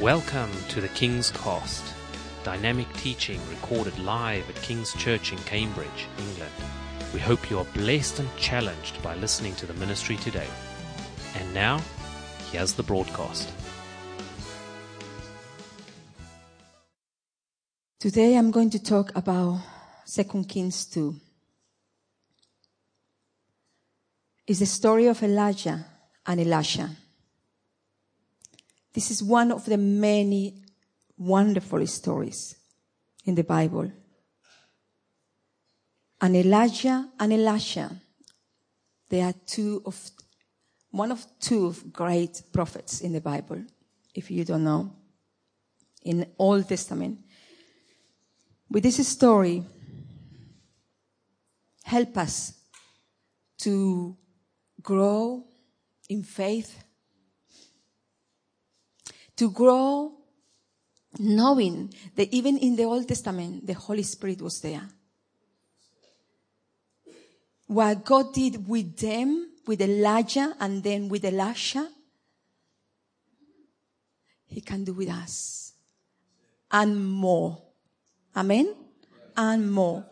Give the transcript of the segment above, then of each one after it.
Welcome to the King's Cost, dynamic teaching recorded live at King's Church in Cambridge, England. We hope you are blessed and challenged by listening to the ministry today. And now, here's the broadcast. Today I'm going to talk about 2 Kings 2. It's the story of Elijah and Elisha. This is one of the many wonderful stories in the Bible. And Elijah and Elisha, they are two of, one of two of great prophets in the Bible, if you don't know, in Old Testament. With this story, help us to grow in faith, to grow knowing that even in the Old Testament, the Holy Spirit was there. What God did with them, with Elijah and then with Elisha, He can do with us. And more. Amen? And more.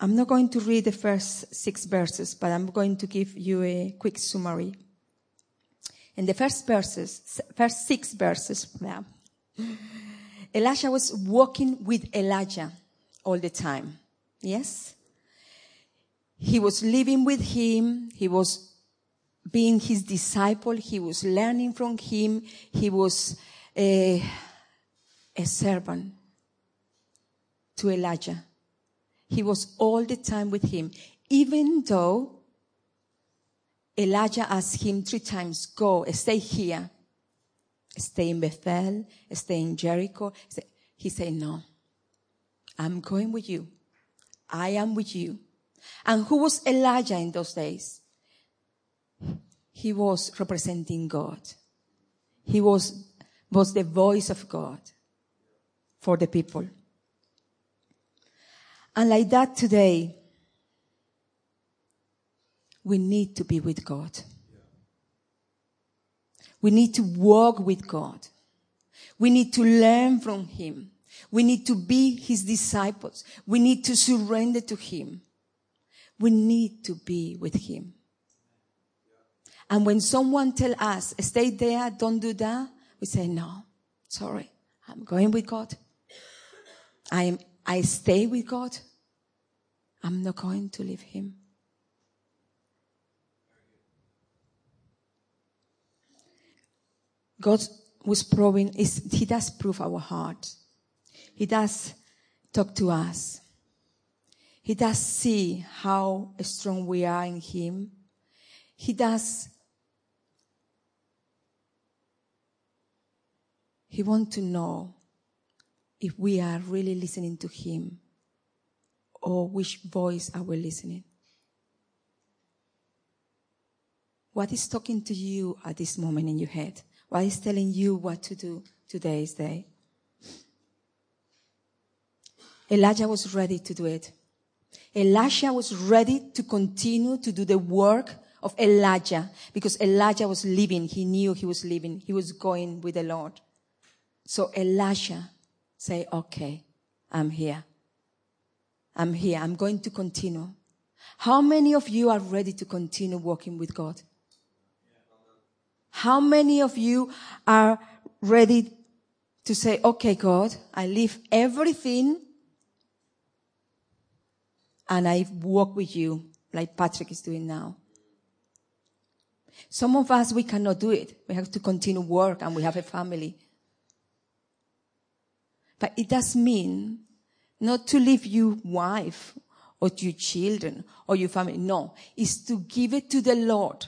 I'm not going to read the first six verses, but I'm going to give you a quick summary. In the first verses, first six verses, Elisha was walking with Elijah all the time. Yes? He was living with him. He was being his disciple. He was learning from him. He was a, a servant to Elijah. He was all the time with him, even though Elijah asked him three times, go, stay here, stay in Bethel, stay in Jericho. He said, no, I'm going with you. I am with you. And who was Elijah in those days? He was representing God. He was, was the voice of God for the people. And like that today, we need to be with God. We need to walk with God. We need to learn from Him. We need to be His disciples. We need to surrender to Him. We need to be with Him. And when someone tell us, stay there, don't do that, we say, no, sorry, I'm going with God. I am, I stay with God. I'm not going to leave Him. God was proving, is, He does prove our heart. He does talk to us. He does see how strong we are in Him. He does. He wants to know if we are really listening to Him or which voice are we listening. What is talking to you at this moment in your head? What is telling you what to do today's day? Elijah was ready to do it. Elisha was ready to continue to do the work of Elijah because Elijah was living. He knew he was living. He was going with the Lord. So Elisha say, okay, I'm here. I'm here. I'm going to continue. How many of you are ready to continue walking with God? How many of you are ready to say, okay, God, I leave everything and I walk with you like Patrick is doing now. Some of us, we cannot do it. We have to continue work and we have a family. But it does mean not to leave your wife or your children or your family. No, it's to give it to the Lord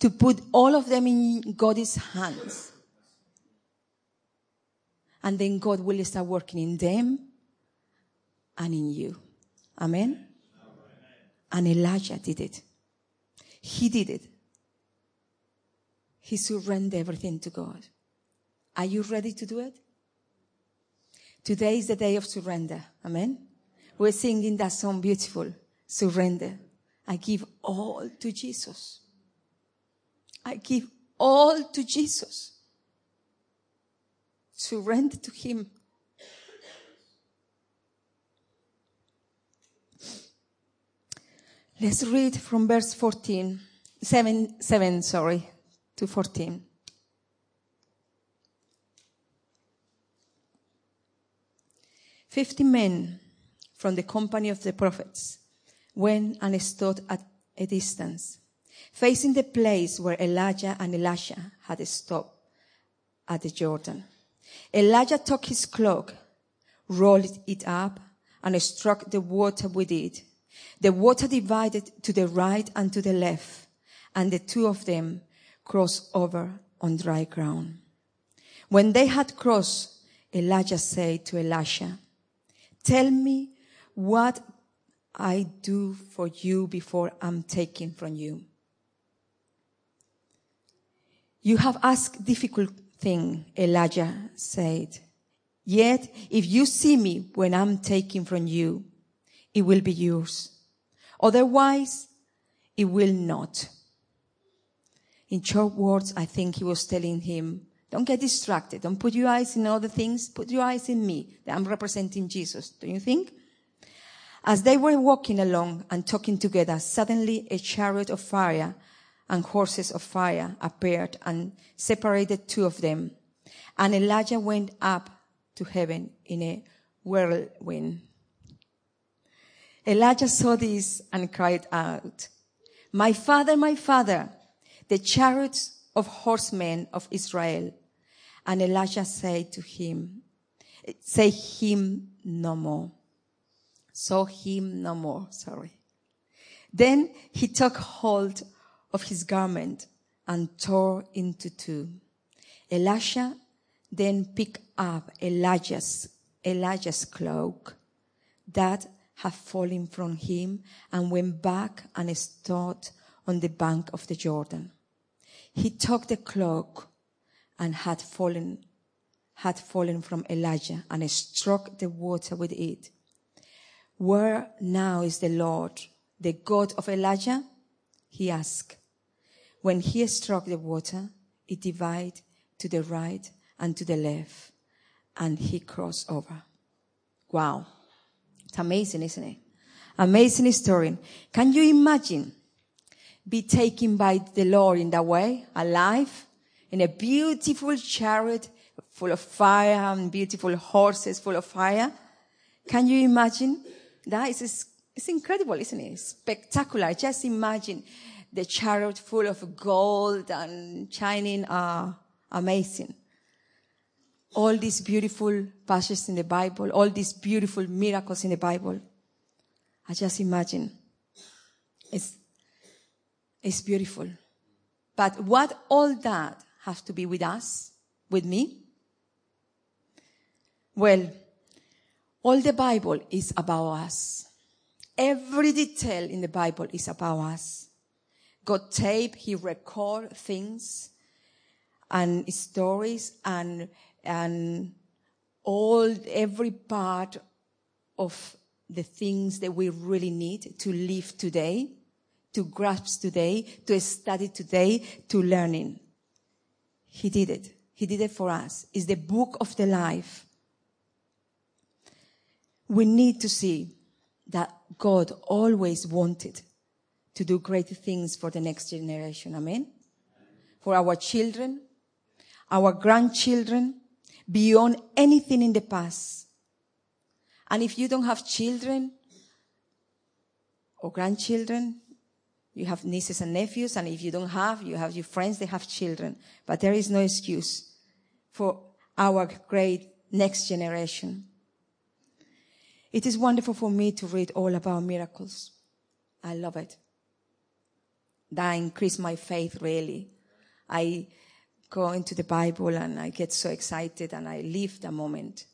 to put all of them in God's hands. And then God will start working in them and in you. Amen? And Elijah did it. He did it. He surrendered everything to God. Are you ready to do it? Today is the day of surrender. Amen? We're singing that song beautiful. Surrender. I give all to Jesus. I give all to Jesus. Surrender to Him. Let's read from verse 14, 7, 7 sorry, to 14. Fifty men from the company of the prophets went and stood at a distance, facing the place where Elijah and Elisha had stopped at the Jordan. Elijah took his cloak, rolled it up, and struck the water with it. The water divided to the right and to the left, and the two of them crossed over on dry ground. When they had crossed, Elijah said to Elisha, Tell me what I do for you before I'm taken from you. You have asked difficult thing, Elijah said. Yet if you see me when I'm taken from you, it will be yours. Otherwise, it will not. In short words, I think he was telling him, don't get distracted. Don't put your eyes in other things. Put your eyes in me. I'm representing Jesus. Don't you think? As they were walking along and talking together, suddenly a chariot of fire and horses of fire appeared and separated two of them. And Elijah went up to heaven in a whirlwind. Elijah saw this and cried out, My father, my father, the chariots of horsemen of Israel and Elijah said to him, say him no more. Saw him no more, sorry. Then he took hold of his garment and tore into two. Elisha then picked up Elijah's, Elijah's cloak that had fallen from him and went back and stood on the bank of the Jordan. He took the cloak and had fallen, had fallen from Elijah and struck the water with it. Where now is the Lord, the God of Elijah? He asked. When he struck the water, it divided to the right and to the left, and he crossed over. Wow. It's amazing, isn't it? Amazing story. Can you imagine be taken by the Lord in that way, alive? in a beautiful chariot full of fire and beautiful horses full of fire. Can you imagine? That is, it's incredible, isn't it? Spectacular. Just imagine the chariot full of gold and shining, uh, amazing. All these beautiful passages in the Bible, all these beautiful miracles in the Bible. I just imagine. It's, it's beautiful. But what all that has to be with us, with me? Well, all the Bible is about us. Every detail in the Bible is about us. God tape, He record things and stories and, and all, every part of the things that we really need to live today, to grasp today, to study today, to learning. He did it. He did it for us. It's the book of the life. We need to see that God always wanted to do great things for the next generation. Amen. For our children, our grandchildren, beyond anything in the past. And if you don't have children or grandchildren, you have nieces and nephews, and if you don't have, you have your friends, they have children. But there is no excuse for our great next generation. It is wonderful for me to read all about miracles. I love it. That increased my faith really. I go into the Bible and I get so excited and I live the moment.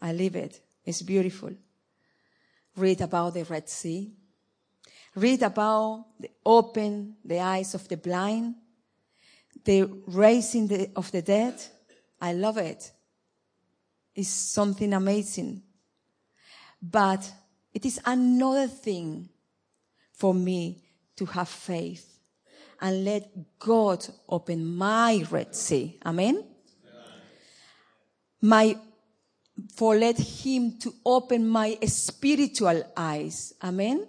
I live it. It's beautiful. Read about the Red Sea read about the open the eyes of the blind, the raising the, of the dead. I love it. It's something amazing. But it is another thing for me to have faith and let God open my Red Sea. Amen? My, for let him to open my spiritual eyes. Amen?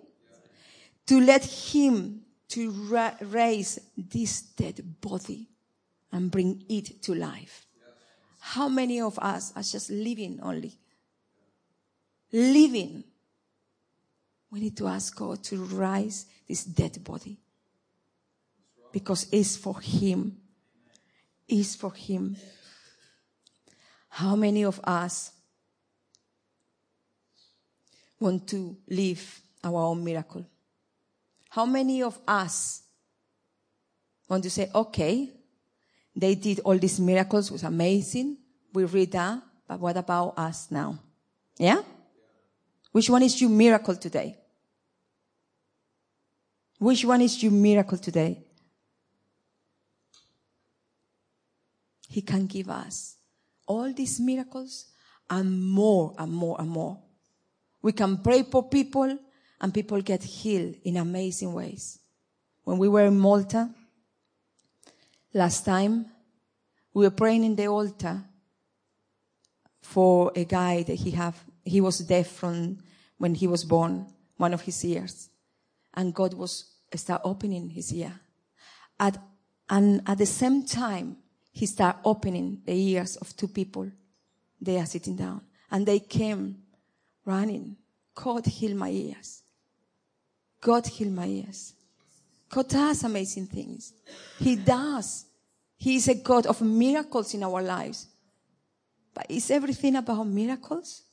To let him to ra- raise this dead body and bring it to life. How many of us are just living only? Living. We need to ask God to rise this dead body. Because it's for Him. It's for Him. How many of us want to live our own miracle? How many of us want to say, okay, they did all these miracles, it was amazing. We read that, but what about us now? Yeah? Which one is your miracle today? Which one is your miracle today? He can give us all these miracles and more and more and more. We can pray for people and people get healed in amazing ways. When we were in Malta, last time, we were praying in the altar for a guy that he have, he was deaf from when he was born, one of his ears. And God was start opening his ear. At, and at the same time, he start opening the ears of two people. They are sitting down. And they came running. God heal my ears. God heal my ears. God does amazing things. He does. He is a God of miracles in our lives. But is everything about miracles?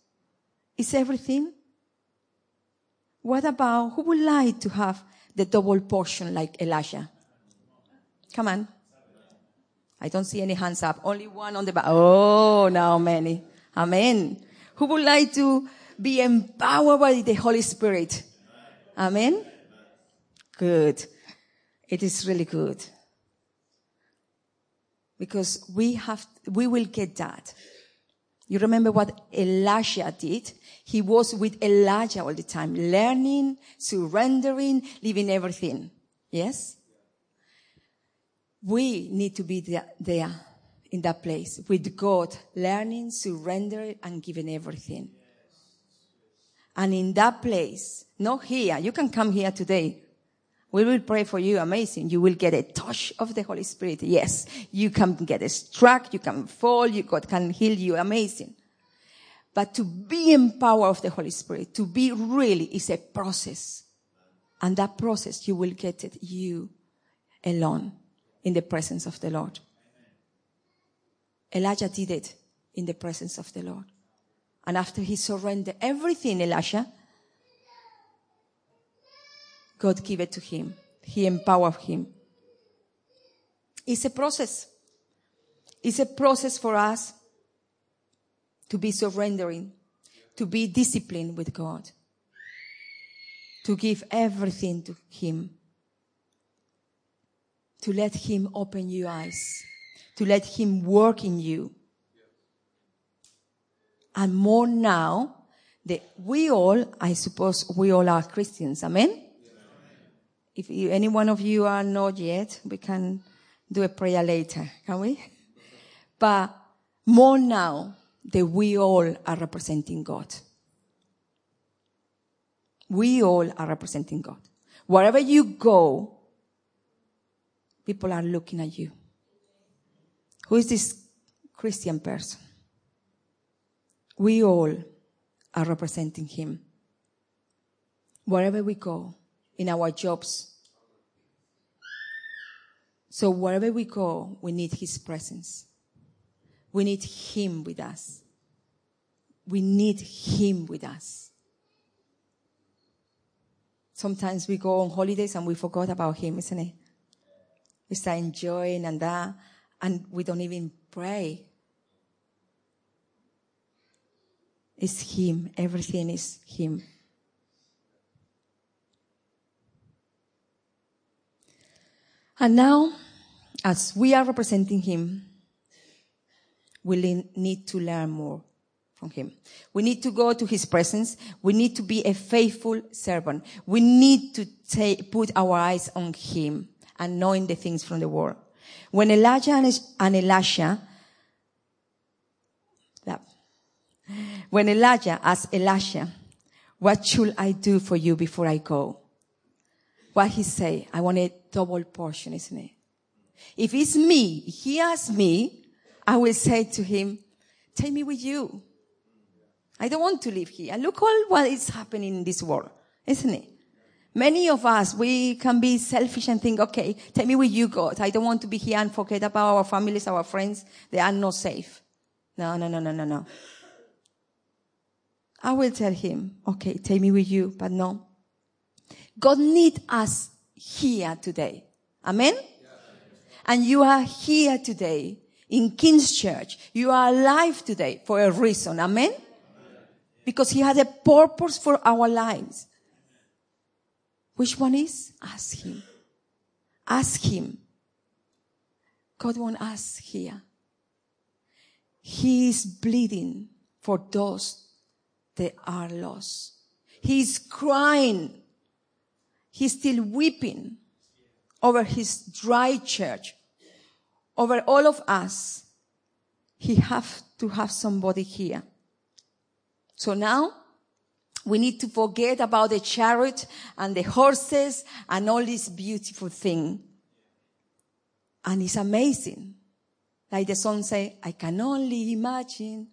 Is everything? What about who would like to have the double portion like Elijah? Come on. I don't see any hands up. Only one on the back. Oh, now many. Amen. Who would like to be empowered by the Holy Spirit? Amen. Good. It is really good. Because we have, we will get that. You remember what Elijah did? He was with Elijah all the time, learning, surrendering, leaving everything. Yes? We need to be there, there in that place with God, learning, surrendering, and giving everything. And in that place, not here, you can come here today. We will pray for you. Amazing. You will get a touch of the Holy Spirit. Yes. You can get struck. You can fall. You, God can heal you. Amazing. But to be empowered of the Holy Spirit, to be really is a process. And that process, you will get it you alone in the presence of the Lord. Elijah did it in the presence of the Lord. And after he surrendered everything, Elijah, God gave it to him. He empowered him. It's a process. It's a process for us to be surrendering, to be disciplined with God, to give everything to Him, to let Him open your eyes, to let Him work in you. And more now that we all, I suppose we all are Christians. Amen? If you, any one of you are not yet, we can do a prayer later, can we? But more now that we all are representing God. We all are representing God. Wherever you go, people are looking at you. Who is this Christian person? We all are representing Him. Wherever we go, in our jobs. So wherever we go, we need His presence. We need Him with us. We need Him with us. Sometimes we go on holidays and we forgot about Him, isn't it? We start enjoying and that, and we don't even pray. It's Him. Everything is Him. And now, as we are representing Him, we need to learn more from Him. We need to go to His presence. We need to be a faithful servant. We need to take, put our eyes on Him and knowing the things from the world. When Elijah and, Elisha, when Elijah asked Elisha, what should I do for you before I go? What he say? I want a double portion, isn't it? If it's me, he asks me, I will say to him, take me with you. I don't want to live here. Look all what is happening in this world, isn't it? Many of us, we can be selfish and think, okay, take me with you, God. I don't want to be here and forget about our families, our friends. They are not safe. No, no, no, no, no, no. I will tell him, okay, take me with you, but no. God need us here today. Amen? And you are here today in King's Church. You are alive today for a reason. Amen? Because He has a purpose for our lives. Which one is? Ask Him. Ask Him. God wants us here. He is bleeding for those that are lost. He is crying. He's still weeping over his dry church, over all of us. He have to have somebody here. So now we need to forget about the chariot and the horses and all this beautiful thing. And it's amazing. Like the song say, I can only imagine.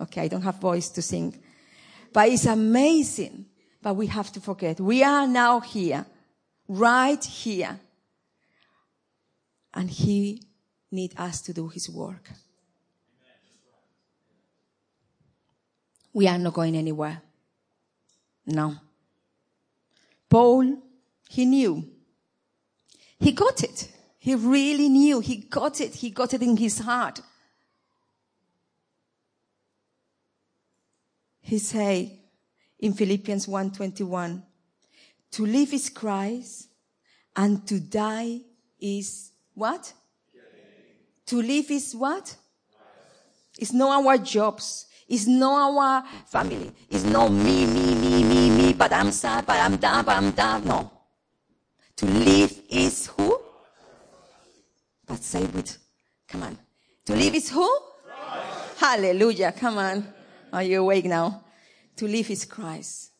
Okay, I don't have voice to sing. But it's amazing. But we have to forget. We are now here. Right here. And he need us to do his work. We are not going anywhere. No. Paul, he knew. He got it. He really knew. He got it. He got it in his heart. He say in Philippians 1:21, to live is Christ and to die is what? To live is what? It's not our jobs. It's not our family. It's not me, me, me, me, me, but I'm sad, but I'm down, but I'm down. No. To live is who? But say with, come on. To live is who? Christ. Hallelujah. Come on. Are you awake now? To live is Christ.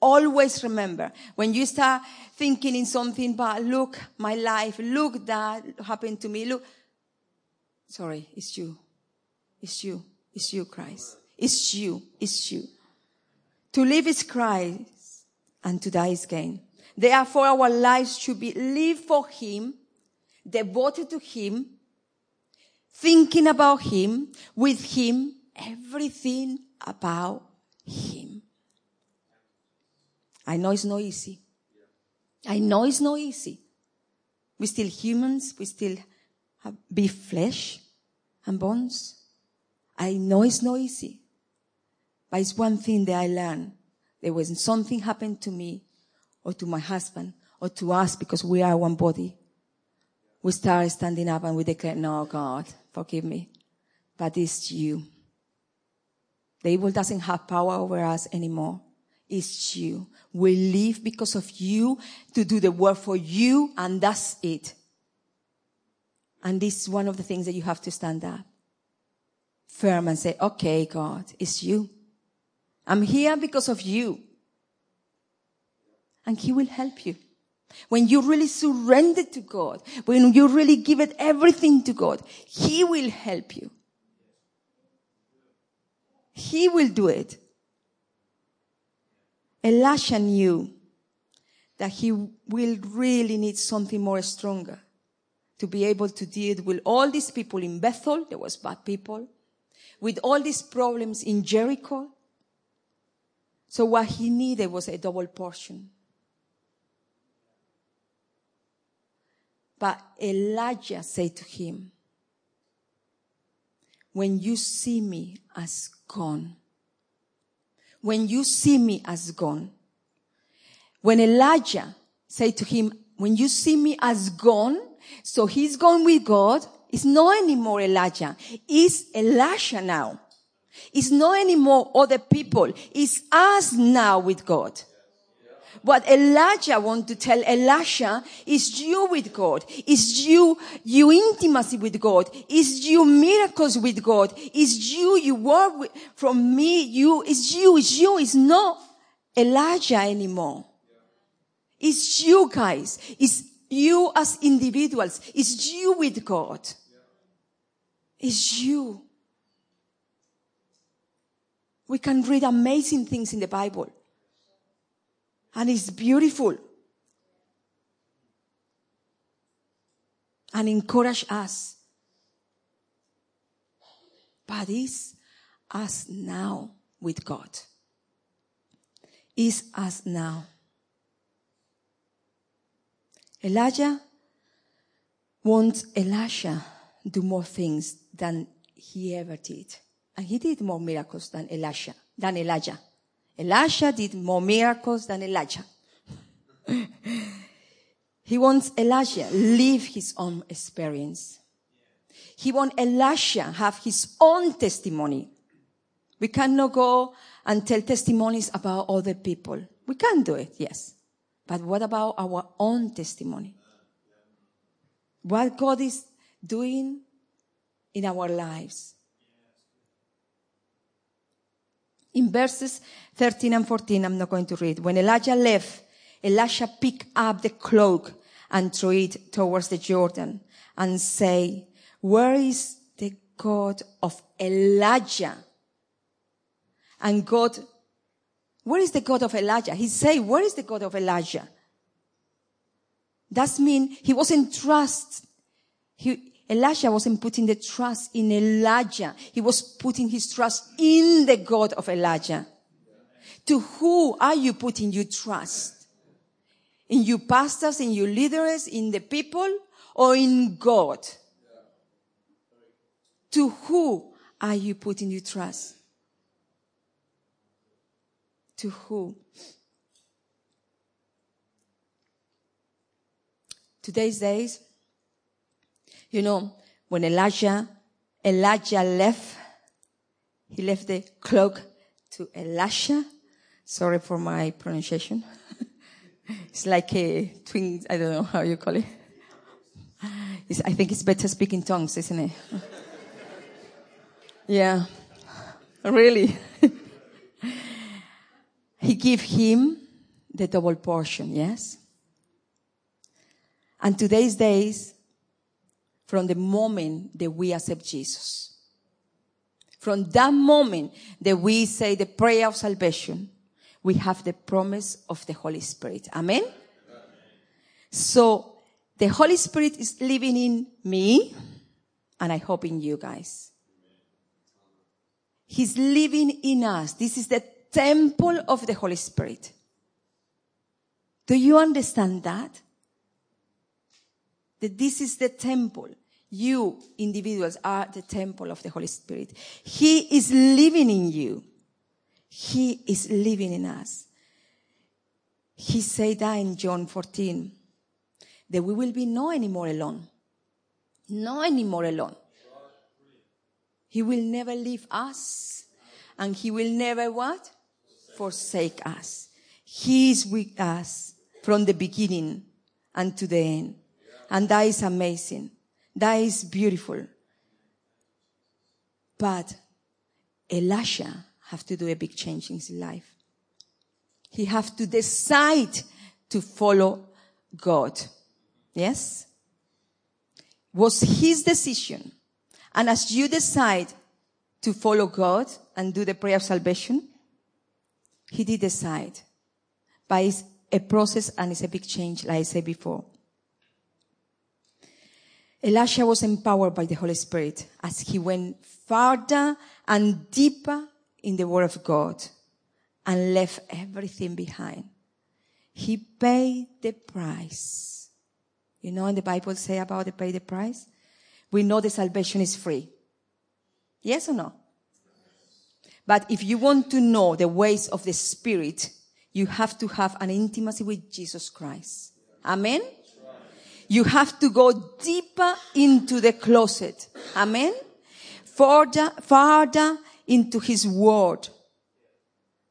Always remember when you start thinking in something, but look, my life, look that happened to me. Look, sorry, it's you. It's you. It's you, Christ. It's you. It's you. To live is Christ and to die is gain. Therefore our lives should be lived for Him, devoted to Him, thinking about Him, with Him, everything about Him. I know it's not easy. I know it's not easy. We're still humans. We still have beef flesh and bones. I know it's not easy. But it's one thing that I learned. There was something happened to me or to my husband or to us because we are one body. We start standing up and we declare, no, God, forgive me. But it's you. The evil doesn't have power over us anymore. It's you. We live because of you to do the work for you and that's it. And this is one of the things that you have to stand up firm and say, okay, God, it's you. I'm here because of you. And He will help you. When you really surrender to God, when you really give it everything to God, He will help you. He will do it. Elisha knew that he will really need something more stronger to be able to deal with all these people in Bethel. There was bad people. With all these problems in Jericho. So what he needed was a double portion. But Elijah said to him, when you see me as gone, when you see me as gone, when Elijah said to him, when you see me as gone, so he's gone with God, it's not anymore Elijah. It's Elisha now. It's not anymore other people. It's us now with God. What Elijah want to tell Elisha is you with God. Is you, you intimacy with God. Is you miracles with God. Is you, you work with, from me, you, is you, is you, is not Elijah anymore. It's you guys. It's you as individuals. It's you with God. It's you. We can read amazing things in the Bible. And it's beautiful. And encourage us. But it's us now with God. Is us now. Elijah wants Elisha do more things than he ever did. And he did more miracles than Elisha, than Elijah. Elisha did more miracles than Elijah. he wants Elijah live his own experience. He wants Elisha have his own testimony. We cannot go and tell testimonies about other people. We can do it, yes. But what about our own testimony? What God is doing in our lives. In verses 13 and 14, I'm not going to read. When Elijah left, Elisha picked up the cloak and threw it towards the Jordan and say, where is the God of Elijah? And God, where is the God of Elijah? He say, where is the God of Elijah? That mean he wasn't trust. He, Elisha wasn't putting the trust in Elijah. He was putting his trust in the God of Elijah. To who are you putting your trust? In your pastors, in your leaders, in the people, or in God? To who are you putting your trust? To who? Today's days, you know, when Elijah, Elijah left, he left the cloak to Elisha. Sorry for my pronunciation. it's like a twin, I don't know how you call it. It's, I think it's better speaking tongues, isn't it? yeah, really. he gave him the double portion, yes? And today's days, from the moment that we accept Jesus. From that moment that we say the prayer of salvation, we have the promise of the Holy Spirit. Amen? Amen. So the Holy Spirit is living in me and I hope in you guys. He's living in us. This is the temple of the Holy Spirit. Do you understand that? That this is the temple. You individuals are the temple of the Holy Spirit. He is living in you. He is living in us. He said that in John 14, that we will be no anymore alone. No anymore alone. He will never leave us and he will never what? Forsake us. He is with us from the beginning and to the end. And that is amazing. That is beautiful. But Elisha have to do a big change in his life. He have to decide to follow God. Yes? Was his decision. And as you decide to follow God and do the prayer of salvation, he did decide. But it's a process and it's a big change, like I said before. Elisha was empowered by the Holy Spirit as he went farther and deeper in the Word of God and left everything behind. He paid the price. You know, in the Bible say about the pay the price? We know the salvation is free. Yes or no? But if you want to know the ways of the Spirit, you have to have an intimacy with Jesus Christ. Amen? You have to go deeper into the closet. Amen. Farther, farther into his word.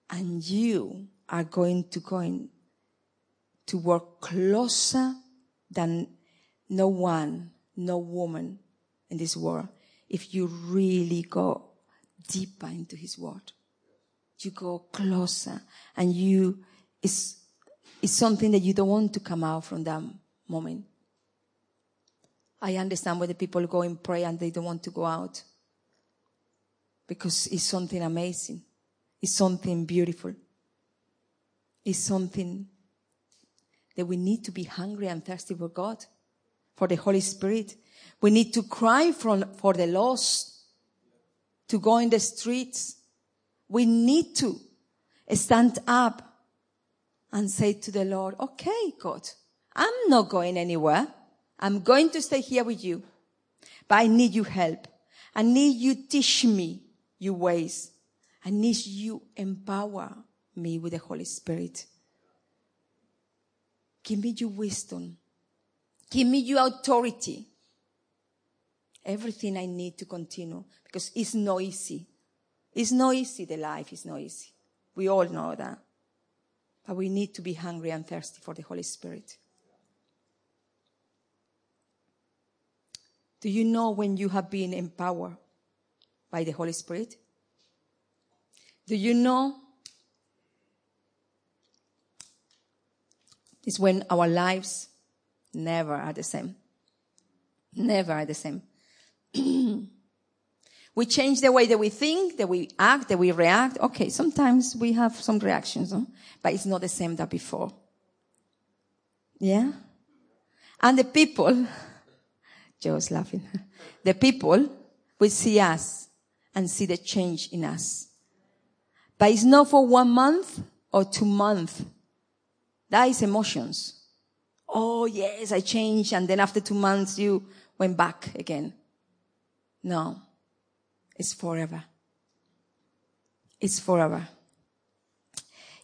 And you are going to go in to work closer than no one, no woman in this world if you really go deeper into his word. You go closer and you, it's, it's something that you don't want to come out from that moment. I understand why the people go and pray and they don't want to go out. Because it's something amazing. It's something beautiful. It's something that we need to be hungry and thirsty for God, for the Holy Spirit. We need to cry for, for the lost, to go in the streets. We need to stand up and say to the Lord, okay, God, I'm not going anywhere. I'm going to stay here with you, but I need your help. I need you teach me your ways. I need you empower me with the Holy Spirit. Give me your wisdom. Give me your authority. Everything I need to continue because it's not easy. It's not easy. The life is not easy. We all know that. But we need to be hungry and thirsty for the Holy Spirit. Do you know when you have been empowered by the Holy Spirit? Do you know? It's when our lives never are the same. Never are the same. we change the way that we think, that we act, that we react. Okay, sometimes we have some reactions, huh? but it's not the same that before. Yeah? And the people, Joe's laughing. The people will see us and see the change in us. But it's not for one month or two months. That is emotions. Oh yes, I changed. And then after two months, you went back again. No. It's forever. It's forever.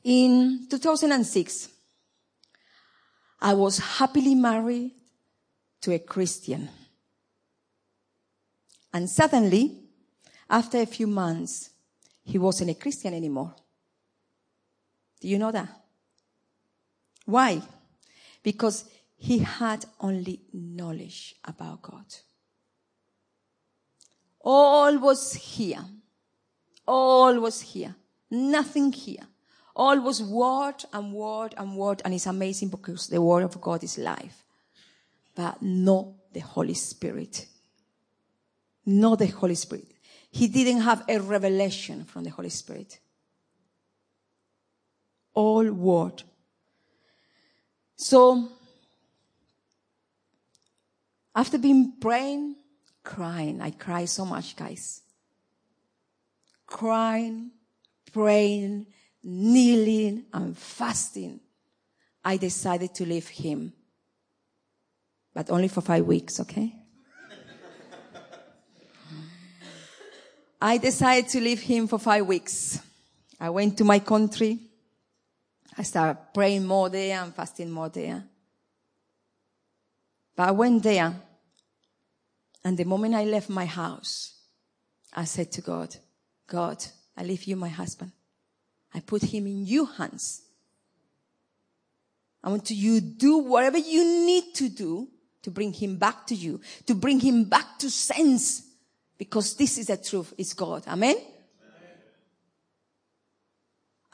In 2006, I was happily married to a Christian. And suddenly, after a few months, he wasn't a Christian anymore. Do you know that? Why? Because he had only knowledge about God. All was here. All was here. Nothing here. All was word and word and word. And it's amazing because the word of God is life. But not the Holy Spirit. Not the Holy Spirit. He didn't have a revelation from the Holy Spirit. All word. So, after being praying, crying, I cry so much, guys. Crying, praying, kneeling, and fasting. I decided to leave him. But only for five weeks, okay? I decided to leave him for five weeks. I went to my country. I started praying more there and fasting more there. But I went there, and the moment I left my house, I said to God, God, I leave you my husband. I put him in your hands. I want you to do whatever you need to do to bring him back to you, to bring him back to sense because this is the truth, it's God. Amen?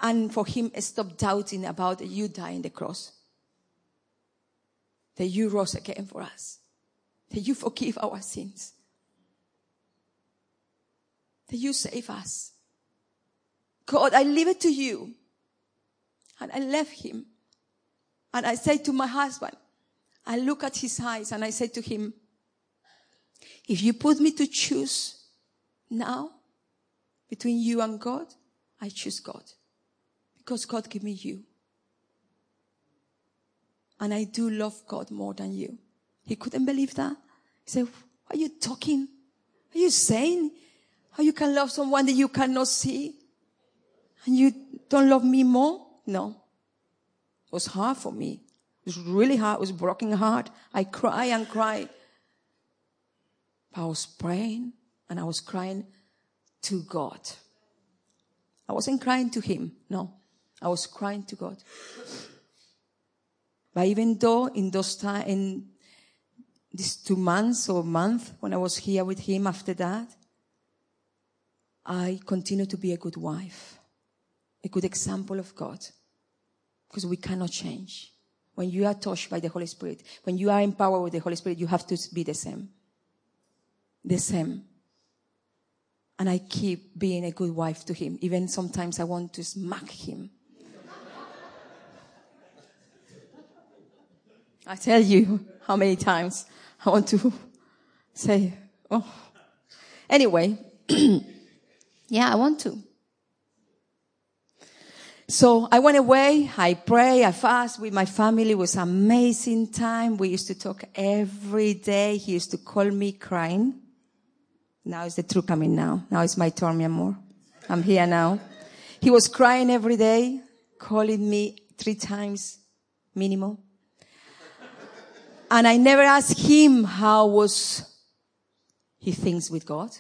And for him, eh, stop doubting about you dying the cross. That you rose again for us. That you forgive our sins. That you save us. God, I leave it to you. And I left him. And I said to my husband, I look at his eyes and I said to him, if you put me to choose now between you and God, I choose God. Because God gave me you. And I do love God more than you. He couldn't believe that. He said, are you talking? Are you saying how you can love someone that you cannot see? And you don't love me more? No. It was hard for me. It was really hard. It was broken heart. I cry and cry. I was praying and I was crying to God. I wasn't crying to him. No. I was crying to God. But even though in those time, in these two months or month when I was here with him after that, I continue to be a good wife, a good example of God, because we cannot change. When you are touched by the Holy Spirit, when you are empowered with the Holy Spirit, you have to be the same. The same. And I keep being a good wife to him. Even sometimes I want to smack him. I tell you how many times I want to say, oh. Anyway, yeah, I want to. So I went away, I pray, I fast with my family. It was amazing time. We used to talk every day. He used to call me crying. Now is the truth coming now. Now it's my turn, amor. I'm here now. He was crying every day, calling me three times minimum. And I never asked him how was he thinks with God,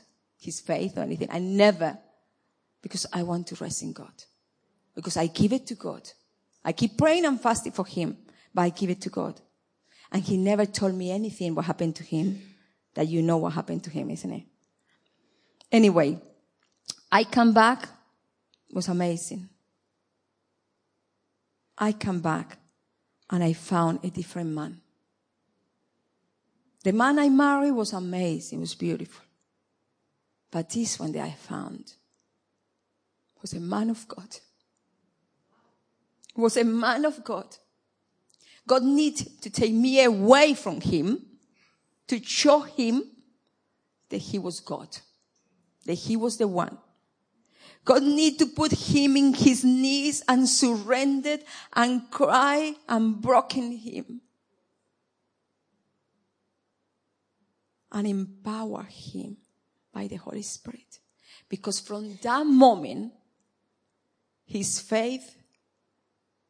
his faith or anything. I never, because I want to rest in God. Because I give it to God. I keep praying and fasting for him, but I give it to God. And he never told me anything what happened to him, that you know what happened to him, isn't it? Anyway, I come back, it was amazing. I come back and I found a different man. The man I married was amazing, it was beautiful. But this one that I found was a man of God. Was a man of God. God needed to take me away from him to show him that he was God. That he was the one. God need to put him in his knees and surrendered and cry and broken him. and empower him by the Holy Spirit. Because from that moment, his faith,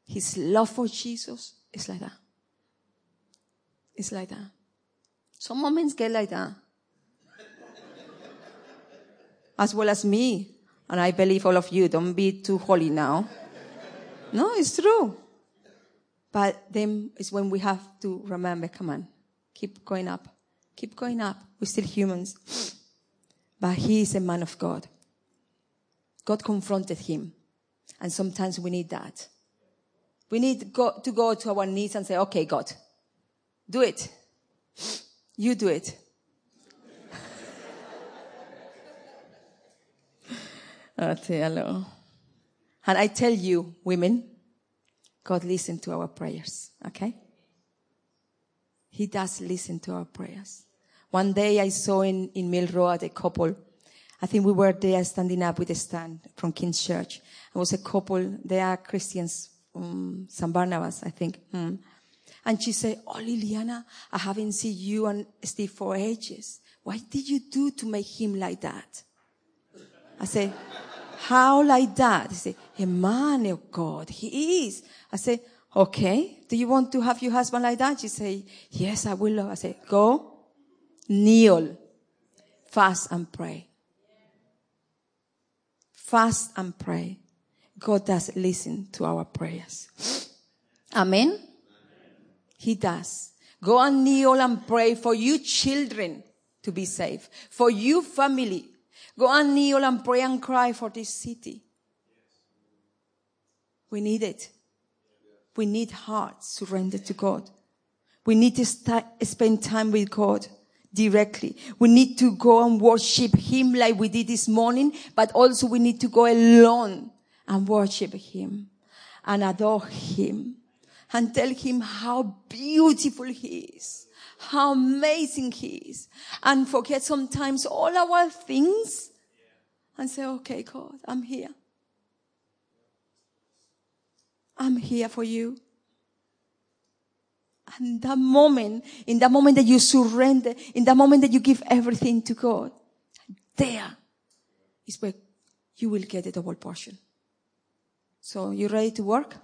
his love for Jesus is like that. It's like that. Some moments get like that. As well as me. And I believe all of you, don't be too holy now. no, it's true. But then it's when we have to remember, come on, keep going up keep going up. We're still humans. But he is a man of God. God confronted him. And sometimes we need that. We need to go to our knees and say, okay, God, do it. You do it. Hello. And I tell you, women, God listens to our prayers, okay? He does listen to our prayers. One day I saw in, in Mill Road a couple. I think we were there standing up with a stand from King's Church. It was a couple. They are Christians, um, St. Barnabas, I think. Mm. And she said, Oh, Liliana, I haven't seen you and Steve for ages. What did you do to make him like that? I said, how like that? He said, a man of God. He is. I said, okay. Do you want to have your husband like that? She said, yes, I will. I said, go kneel, fast and pray. Fast and pray. God does listen to our prayers. Amen. He does. Go and kneel and pray for you children to be safe, for you family. Go and kneel and pray and cry for this city. We need it. We need hearts surrendered to God. We need to st- spend time with God directly. We need to go and worship Him like we did this morning, but also we need to go alone and worship Him and adore Him and tell Him how beautiful He is, how amazing He is, and forget sometimes all our things and say, okay, God, I'm here. I'm here for you. And that moment, in that moment that you surrender, in that moment that you give everything to God, there is where you will get a double portion. So you ready to work?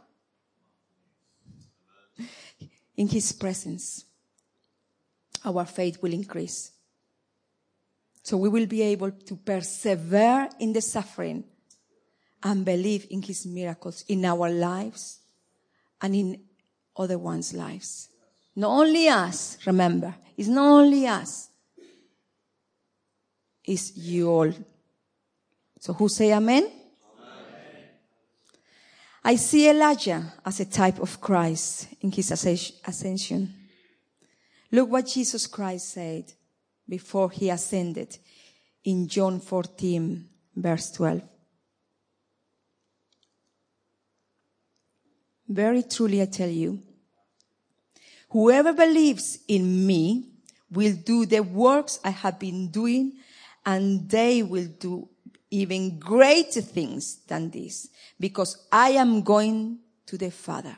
In His presence, our faith will increase. So we will be able to persevere in the suffering and believe in His miracles in our lives and in other one's lives. Not only us, remember, it's not only us. It's you all. So who say amen? I see Elijah as a type of Christ in his ascension. Look what Jesus Christ said before he ascended in John 14 verse 12. Very truly I tell you, whoever believes in me will do the works I have been doing and they will do even greater things than this because I am going to the Father.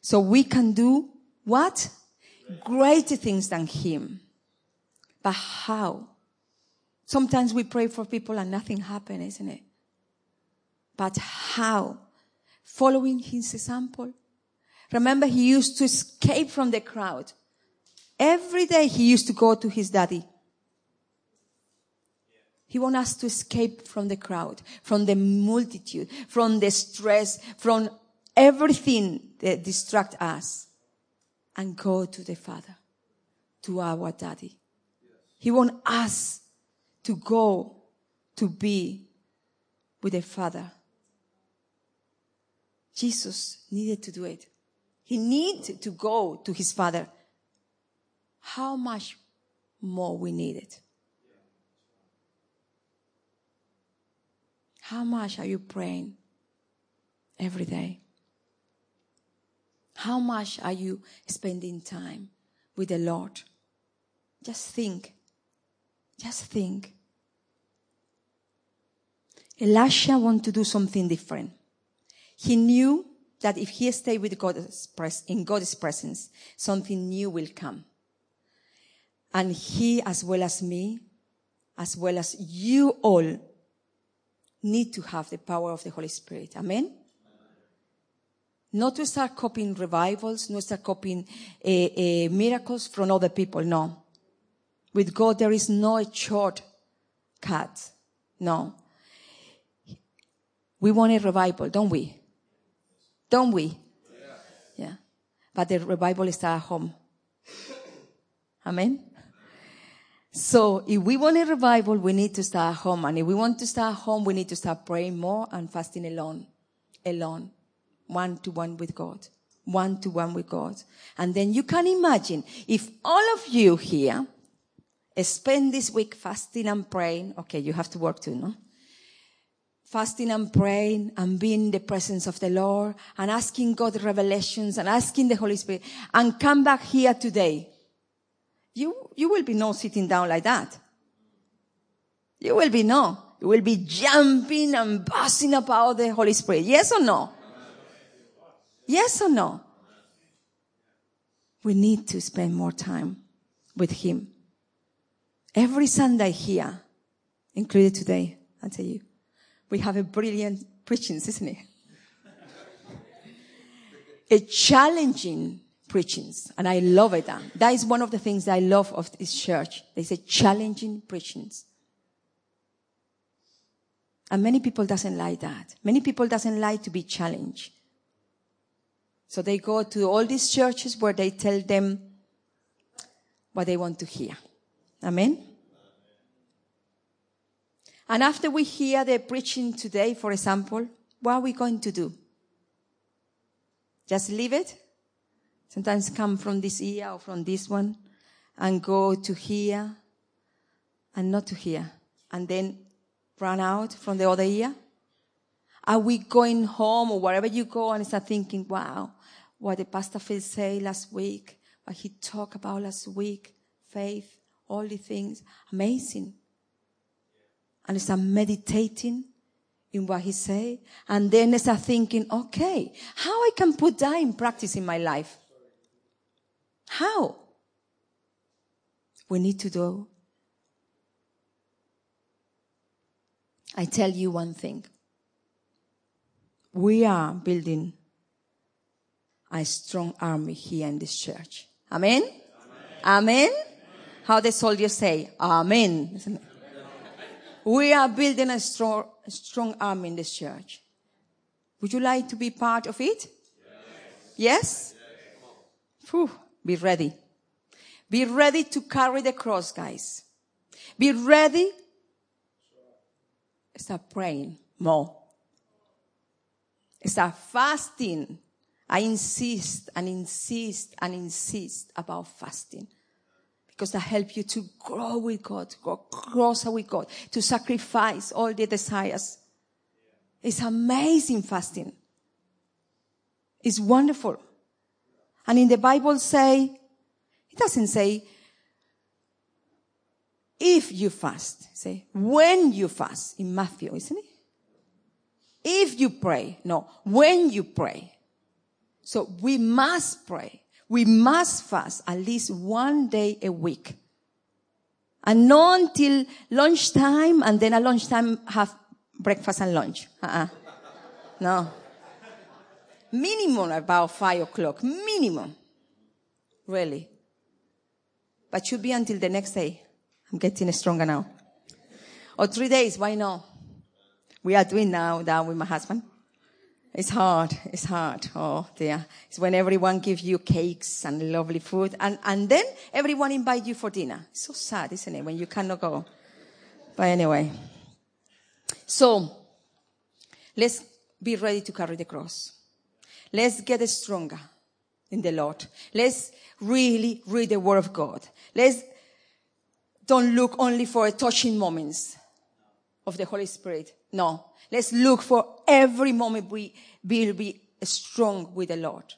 So we can do what? Greater things than him. But how? Sometimes we pray for people and nothing happens, isn't it? But how? Following his example. Remember, he used to escape from the crowd. Every day he used to go to his daddy. He wants us to escape from the crowd, from the multitude, from the stress, from everything that distract us and go to the Father, to our daddy. He wants us to go to be with the Father. Jesus needed to do it. He needed to go to his Father. How much more we need it? How much are you praying every day? How much are you spending time with the Lord? Just think. Just think. Elisha wanted to do something different. He knew that if he stayed with God's in God's presence, something new will come. And he, as well as me, as well as you all, need to have the power of the Holy Spirit. Amen? Not to start copying revivals, not start copying uh, uh, miracles from other people. No. With God, there is no shortcut. No. We want a revival, don't we? Don't we? Yeah. yeah. But the revival is at home. Amen. So if we want a revival, we need to start at home. And if we want to start at home, we need to start praying more and fasting alone. Alone. One to one with God. One to one with God. And then you can imagine if all of you here spend this week fasting and praying. Okay, you have to work too, no? Fasting and praying and being in the presence of the Lord and asking God revelations and asking the Holy Spirit and come back here today. You, you will be not sitting down like that. You will be no. You will be jumping and buzzing about the Holy Spirit. Yes or no? Yes or no? We need to spend more time with Him. Every Sunday here, included today, I tell you, we have a brilliant preaching, isn't it? a challenging preachings. And I love it. That is one of the things I love of this church. They say challenging preachings. And many people doesn't like that. Many people doesn't like to be challenged. So they go to all these churches where they tell them what they want to hear. Amen. And after we hear the preaching today, for example, what are we going to do? Just leave it? Sometimes come from this ear or from this one and go to here and not to here and then run out from the other ear? Are we going home or wherever you go and start thinking, wow, what the pastor Phil said last week, what he talked about last week, faith, all the things, amazing. And start meditating in what he said. And then start thinking, okay, how I can put that in practice in my life? How? We need to do. I tell you one thing. We are building a strong army here in this church. Amen? Amen? Amen? How the soldiers say, Amen. We are building a strong, strong army in this church. Would you like to be part of it? Yes? Whew, be ready. Be ready to carry the cross, guys. Be ready. Start praying more. Start fasting. I insist and insist and insist about fasting because that helps you to grow with God, grow closer with God, to sacrifice all the desires. It's amazing fasting. It's wonderful. And in the Bible say, it doesn't say if you fast. Say when you fast in Matthew, isn't it? If you pray. No, when you pray. So we must pray. We must fast at least one day a week. And not until lunchtime and then at lunchtime have breakfast and lunch. Uh-uh. No. Minimum about five o'clock. Minimum. Really. But should be until the next day. I'm getting stronger now. Or three days, why not? We are doing now that with my husband. It's hard. It's hard. Oh dear. It's when everyone gives you cakes and lovely food and, and then everyone invite you for dinner. It's so sad, isn't it? When you cannot go. But anyway. So, let's be ready to carry the cross. Let's get stronger in the Lord. Let's really read the Word of God. Let's don't look only for touching moments of the Holy Spirit. No. Let's look for every moment we will be strong with the Lord.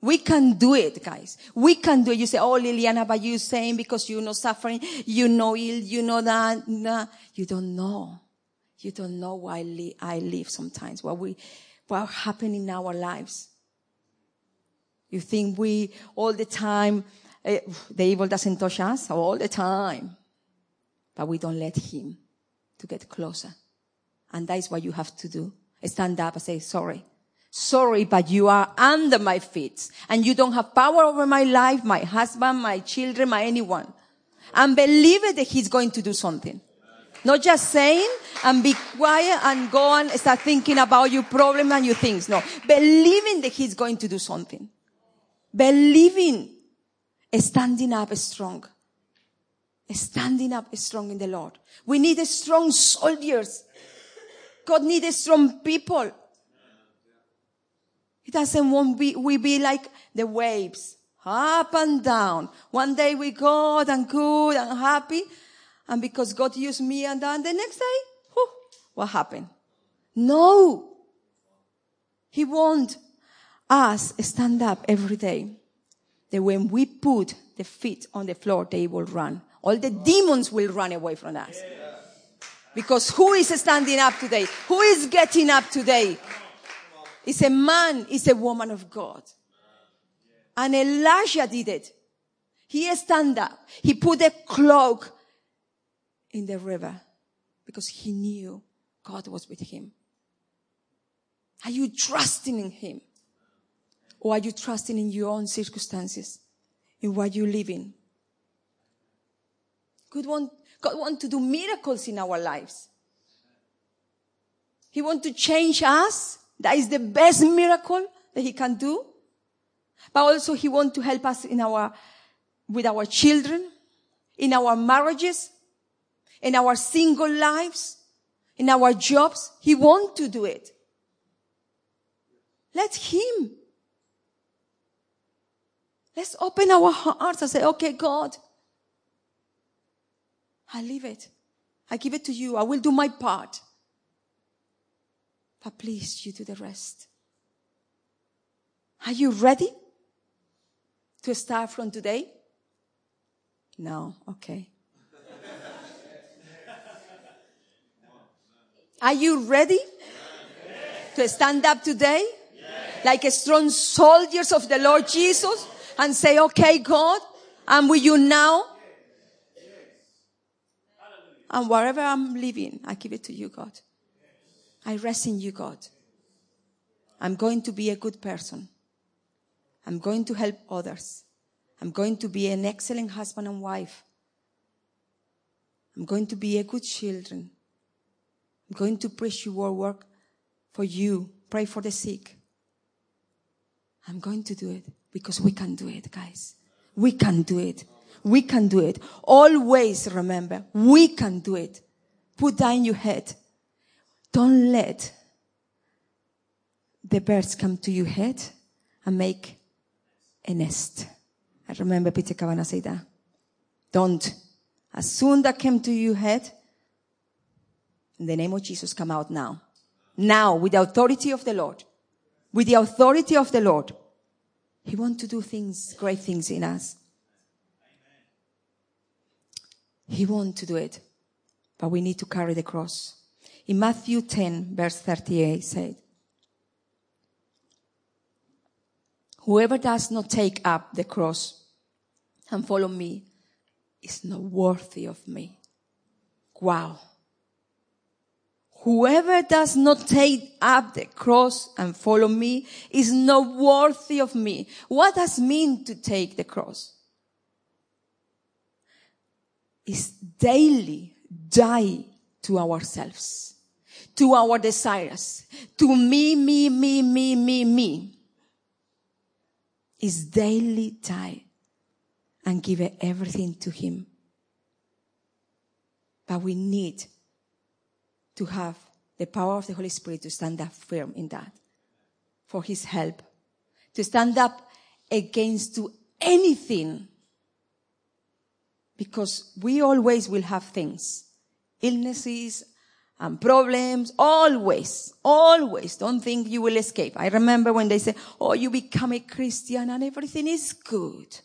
We can do it, guys. We can do it. You say, oh, Liliana, but you saying because you're not suffering, you know ill, you know that. Nah. You don't know. You don't know why I live sometimes, what we, what happened in our lives. You think we all the time, uh, the evil doesn't touch us all the time, but we don't let him to get closer. And that is what you have to do. Stand up and say, sorry. Sorry, but you are under my feet and you don't have power over my life, my husband, my children, my anyone. And believe it that he's going to do something. Not just saying and be quiet and go and start thinking about your problem and your things. No. Believing that he's going to do something. Believing. Standing up strong. Standing up strong in the Lord. We need strong soldiers. God needs strong people. He doesn't want we, we be like the waves. Up and down. One day we good and good and happy. And because God used me and then the next day, whew, what happened? No. He wants us stand up every day. That when we put the feet on the floor, they will run. All the demons will run away from us. Because who is standing up today? Who is getting up today? It's a man, it's a woman of God. And Elijah did it. He stand up. He put a cloak in the river because he knew God was with him. Are you trusting in him? Or are you trusting in your own circumstances? In what you live in? God want, God want to do miracles in our lives. He want to change us. That is the best miracle that he can do. But also he want to help us in our, with our children, in our marriages, in our single lives, in our jobs. He wants to do it. Let him. Let's open our hearts and say, okay, God, I leave it. I give it to you. I will do my part. But please, you do the rest. Are you ready to start from today? No. Okay. Are you ready to stand up today? Like a strong soldiers of the Lord Jesus and say, okay, God, I'm with you now. And wherever I'm living, I give it to you, God. I rest in you, God. I'm going to be a good person. I'm going to help others. I'm going to be an excellent husband and wife. I'm going to be a good children. I'm going to preach your work for you. Pray for the sick. I'm going to do it because we can do it, guys. We can do it. We can do it. Always remember, we can do it. Put that in your head. Don't let the birds come to your head and make a nest. I remember Peter Kavana say that. Don't. As soon that came to your head, in the name of Jesus, come out now. Now, with the authority of the Lord. With the authority of the Lord. He wants to do things, great things in us. He wants to do it. But we need to carry the cross. In Matthew 10, verse 38 said, Whoever does not take up the cross and follow me is not worthy of me. Wow. Whoever does not take up the cross and follow me is not worthy of me. What does mean to take the cross? Is daily die to ourselves, to our desires, to me, me, me, me, me, me. Is daily die and give everything to him. But we need to have the power of the Holy Spirit to stand up firm in that for his help, to stand up against to anything because we always will have things, illnesses and problems, always, always. Don't think you will escape. I remember when they say, oh, you become a Christian and everything is good.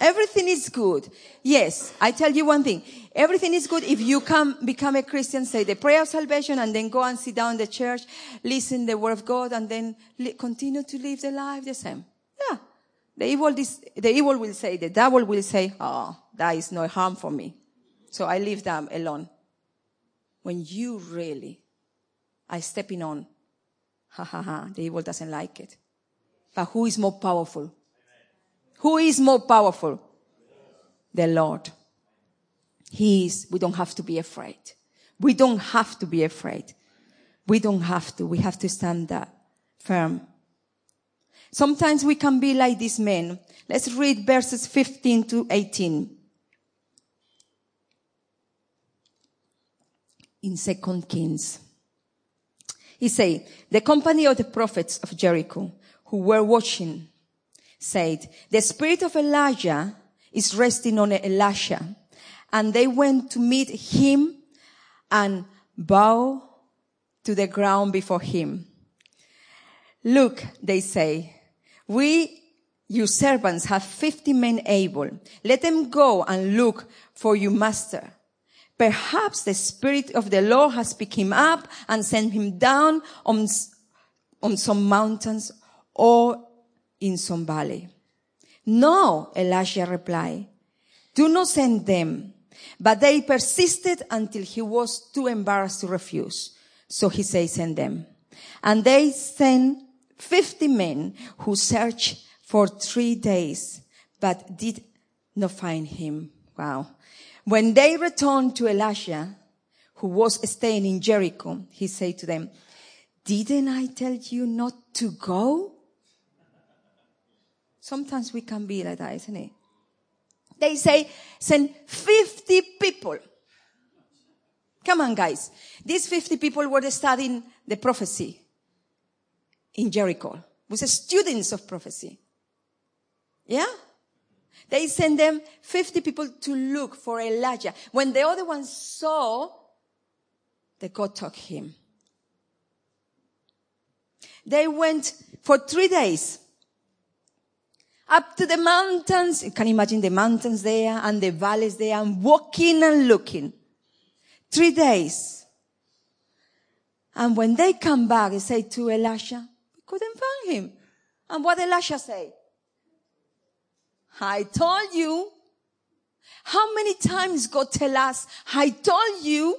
Everything is good. Yes, I tell you one thing. Everything is good if you come, become a Christian, say the prayer of salvation and then go and sit down in the church, listen the word of God and then continue to live the life the same. Yeah. The evil, this, the evil will say, the devil will say, oh, that is no harm for me. So I leave them alone. When you really are stepping on, ha ha ha, the evil doesn't like it. But who is more powerful? Who is more powerful? The Lord. He is. We don't have to be afraid. We don't have to be afraid. We don't have to. We have to stand that firm. Sometimes we can be like these men. Let's read verses 15 to 18. In Second Kings. He say, the company of the prophets of Jericho who were watching said, the spirit of Elijah is resting on Elisha. And they went to meet him and bow to the ground before him. Look, they say, we, you servants, have 50 men able. Let them go and look for your master. Perhaps the spirit of the Lord has picked him up and sent him down on, on some mountains or in some valley. No, Elisha replied, do not send them. But they persisted until he was too embarrassed to refuse. So he said, send them. And they sent 50 men who searched for three days, but did not find him. Wow. When they returned to Elisha, who was staying in Jericho, he said to them, didn't I tell you not to go? Sometimes we can be like that, isn't it? They say, send 50 people. Come on, guys. These 50 people were studying the prophecy in Jericho. Was students of prophecy. Yeah? They sent them 50 people to look for Elijah. When the other ones saw, they God took him. They went for three days up to the mountains. You can imagine the mountains there and the valleys there and walking and looking. Three days. And when they come back, they say to Elisha, we couldn't find him. And what Elisha say? I told you. How many times God tell us, I told you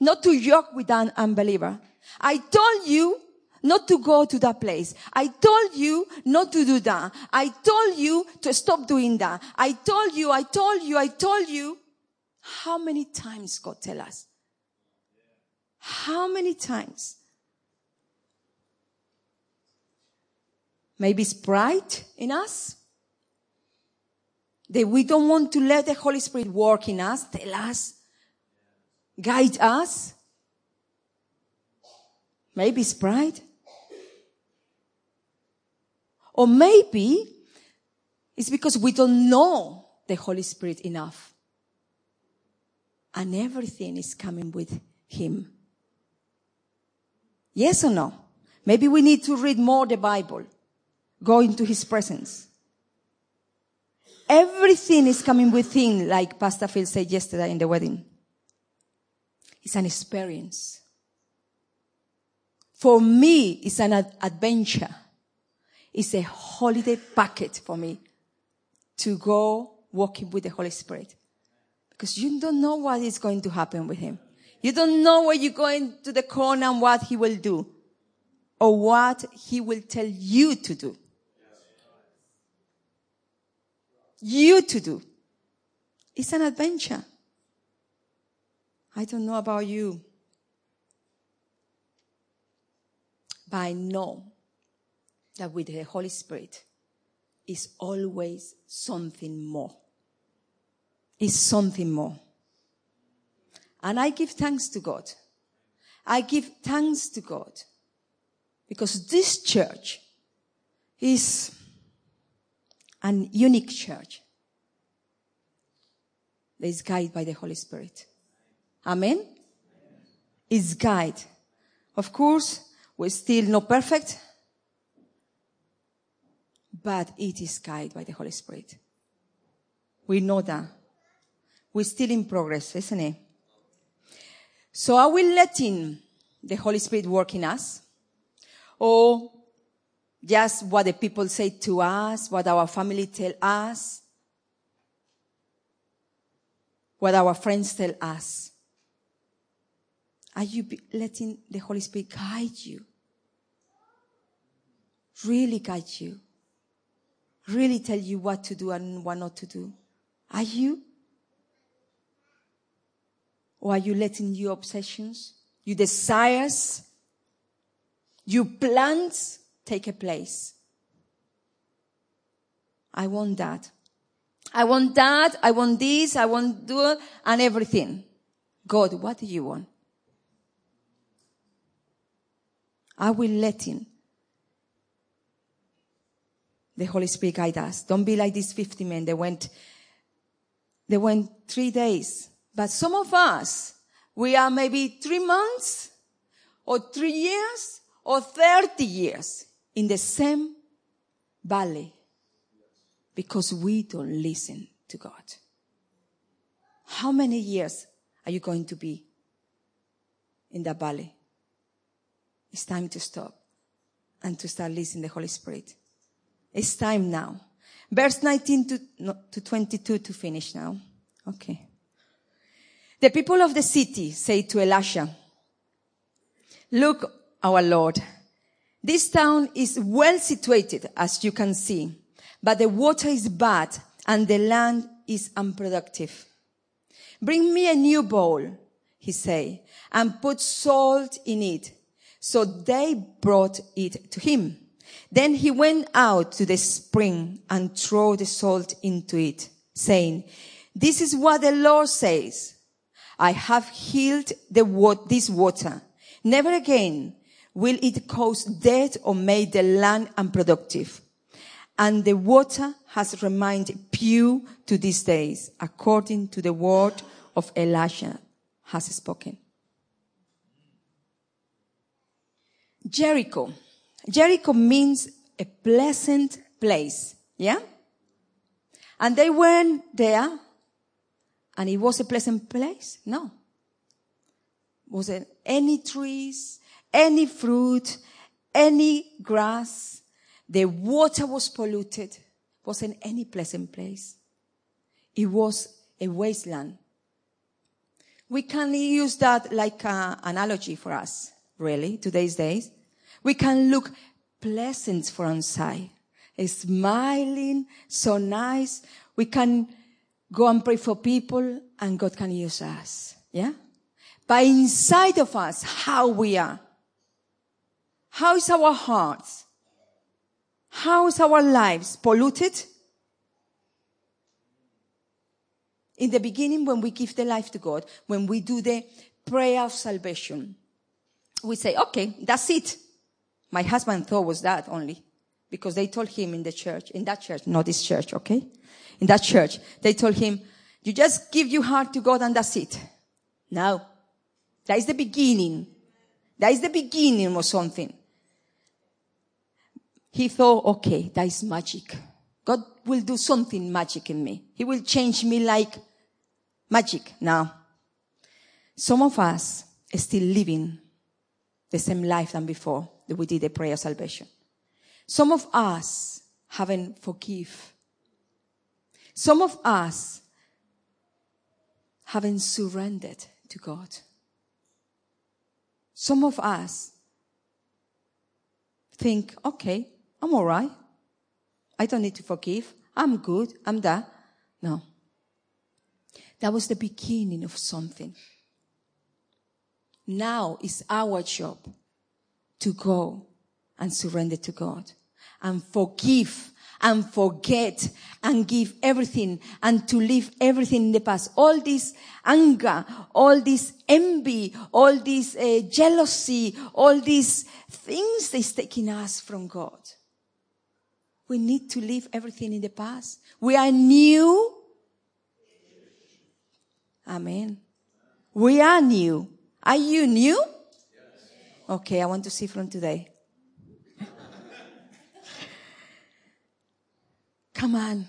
not to joke with an unbeliever. I told you not to go to that place. I told you not to do that. I told you to stop doing that. I told you, I told you, I told you. How many times God tell us? How many times? Maybe it's pride in us. That we don't want to let the Holy Spirit work in us, tell us, guide us. Maybe it's pride. Or maybe it's because we don't know the Holy Spirit enough. And everything is coming with Him. Yes or no? Maybe we need to read more the Bible. Go into His presence. Everything is coming within, like Pastor Phil said yesterday in the wedding. It's an experience. For me, it's an ad- adventure. It's a holiday packet for me to go walking with the Holy Spirit. Because you don't know what is going to happen with Him. You don't know where you're going to the corner and what He will do. Or what He will tell you to do. You to do. It's an adventure. I don't know about you. But I know that with the Holy Spirit is always something more. Is something more. And I give thanks to God. I give thanks to God because this church is an unique church that is guided by the Holy Spirit. Amen? Is guided. Of course, we're still not perfect, but it is guided by the Holy Spirit. We know that. We're still in progress, isn't it? So are we letting the Holy Spirit work in us? Or just what the people say to us, what our family tell us, what our friends tell us? Are you letting the Holy Spirit guide you? Really guide you? Really tell you what to do and what not to do? Are you? Or are you letting your obsessions, your desires, your plans take a place? I want that. I want that. I want this. I want do and everything. God, what do you want? Are we letting the Holy Spirit guide us? Don't be like these 50 men. They went, they went three days. But some of us, we are maybe three months or three years or 30 years in the same valley because we don't listen to God. How many years are you going to be in that valley? It's time to stop and to start listening to the Holy Spirit. It's time now. Verse 19 to, no, to 22 to finish now. Okay. The people of the city say to Elisha, look, our Lord, this town is well situated, as you can see, but the water is bad and the land is unproductive. Bring me a new bowl, he said, and put salt in it so they brought it to him. Then he went out to the spring and threw the salt into it, saying, this is what the Lord says. I have healed the this water. Never again will it cause death or make the land unproductive. And the water has remained pure to these days, according to the word of Elisha has spoken. Jericho. Jericho means a pleasant place. Yeah? And they went there and it was a pleasant place? No. Was it any trees, any fruit, any grass? The water was polluted. Wasn't any pleasant place. It was a wasteland. We can use that like an analogy for us really, today's days. We can look pleasant from inside, smiling, so nice. We can go and pray for people and God can use us. Yeah? But inside of us, how we are. How is our hearts? How is our lives polluted? In the beginning, when we give the life to God, when we do the prayer of salvation, we say, okay, that's it. My husband thought was that only because they told him in the church, in that church, not this church, okay? In that church, they told him, you just give your heart to God and that's it. No. That is the beginning. That is the beginning of something. He thought, okay, that is magic. God will do something magic in me. He will change me like magic. Now, some of us are still living the same life than before that we did the prayer of salvation. Some of us haven't forgive. Some of us haven't surrendered to God. Some of us think, okay, I'm all right. I don't need to forgive. I'm good. I'm there. No. That was the beginning of something. Now it's our job to go and surrender to God and forgive and forget and give everything and to leave everything in the past. All this anger, all this envy, all this uh, jealousy, all these things that's taking us from God. We need to leave everything in the past. We are new. Amen. We are new. Are you new? Okay, I want to see from today. Come on.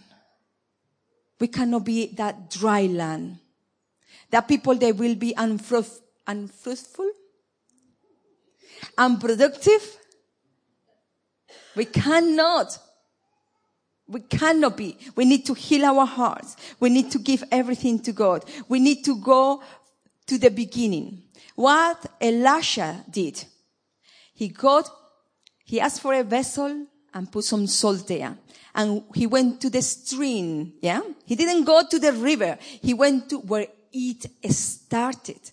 We cannot be that dry land. That people, they will be unfruit, unfruitful, unproductive. We cannot. We cannot be. We need to heal our hearts. We need to give everything to God. We need to go to the beginning. What Elisha did. He got, he asked for a vessel and put some salt there and he went to the stream. Yeah. He didn't go to the river. He went to where it started.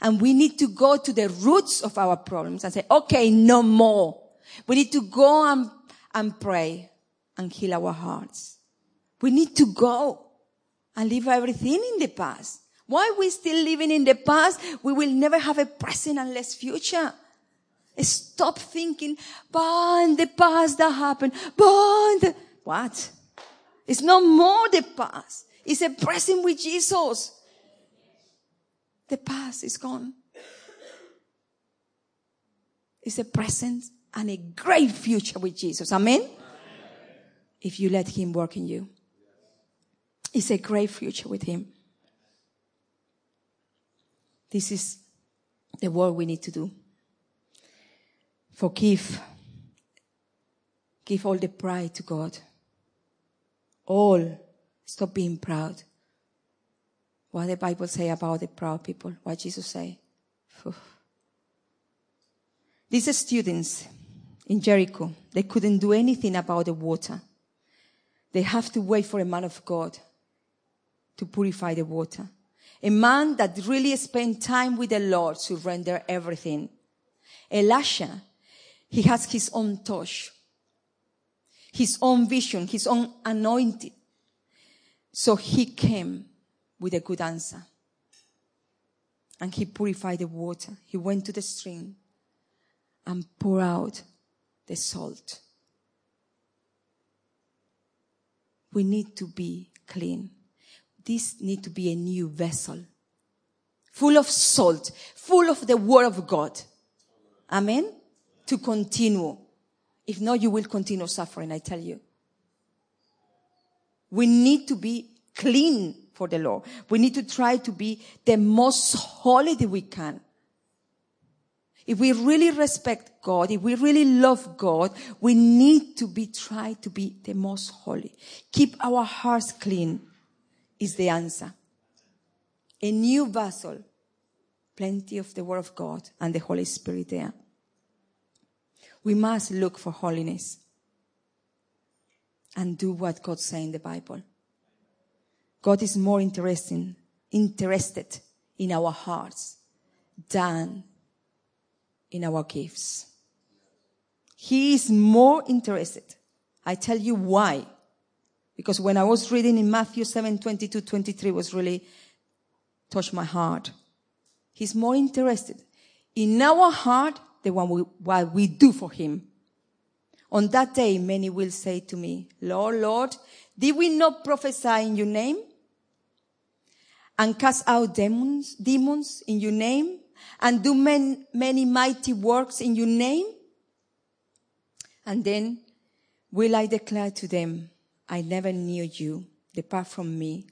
And we need to go to the roots of our problems and say, okay, no more. We need to go and, and pray and heal our hearts. We need to go and leave everything in the past. Why we still living in the past? We will never have a present unless future. Stop thinking, but the past that happened, but what? It's no more the past. It's a present with Jesus. The past is gone. It's a present and a great future with Jesus. Amen? If you let Him work in you. It's a great future with Him. This is the work we need to do. Forgive. Give all the pride to God. All. Stop being proud. What the Bible say about the proud people? What Jesus say? These students in Jericho, they couldn't do anything about the water. They have to wait for a man of God to purify the water. A man that really spent time with the Lord to render everything. Elisha he has his own touch, his own vision, his own anointing. So he came with a good answer. And he purified the water. He went to the stream and poured out the salt. We need to be clean. This need to be a new vessel. Full of salt, full of the word of God. Amen to continue. If not, you will continue suffering, I tell you. We need to be clean for the Lord. We need to try to be the most holy that we can. If we really respect God, if we really love God, we need to be try to be the most holy. Keep our hearts clean is the answer. A new vessel, plenty of the word of God and the Holy Spirit there we must look for holiness and do what God says in the Bible. God is more interesting, interested in our hearts than in our gifts. He is more interested. I tell you why. Because when I was reading in Matthew 7, 22, 23 was really touched my heart. He's more interested in our heart than what we, what we do for him. On that day, many will say to me, Lord, Lord, did we not prophesy in your name? And cast out demons, demons in your name? And do many mighty works in your name? And then will I declare to them, I never knew you. Depart from me,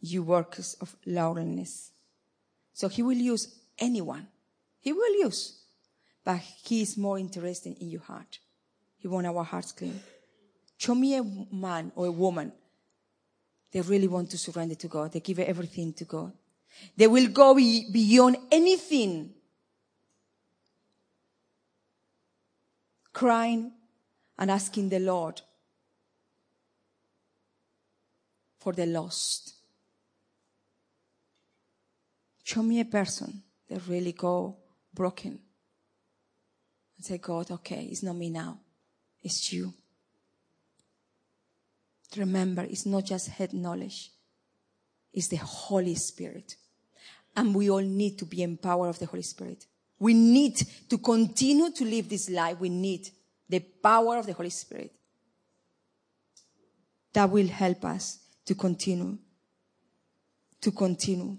you workers of lawlessness. So he will use anyone. He will use. But he is more interested in your heart. He wants our hearts clean. Show me a man or a woman. They really want to surrender to God. They give everything to God. They will go beyond anything. Crying and asking the Lord for the lost. Show me a person that really go broken and say, God, okay, it's not me now. It's you. Remember, it's not just head knowledge. It's the Holy Spirit. And we all need to be empowered of the Holy Spirit. We need to continue to live this life. We need the power of the Holy Spirit. That will help us to continue. To continue.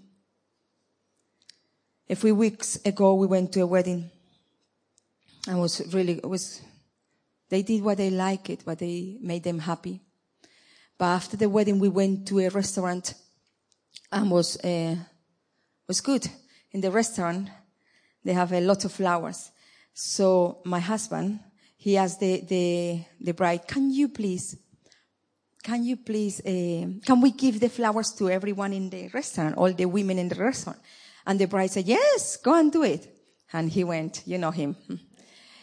A few weeks ago, we went to a wedding. I was really, it was, they did what they liked it, what they made them happy. But after the wedding, we went to a restaurant and was, uh, was good. In the restaurant, they have a lot of flowers. So my husband, he asked the, the, the bride, can you please, can you please, uh, can we give the flowers to everyone in the restaurant, all the women in the restaurant? And the bride said, yes, go and do it. And he went, you know him.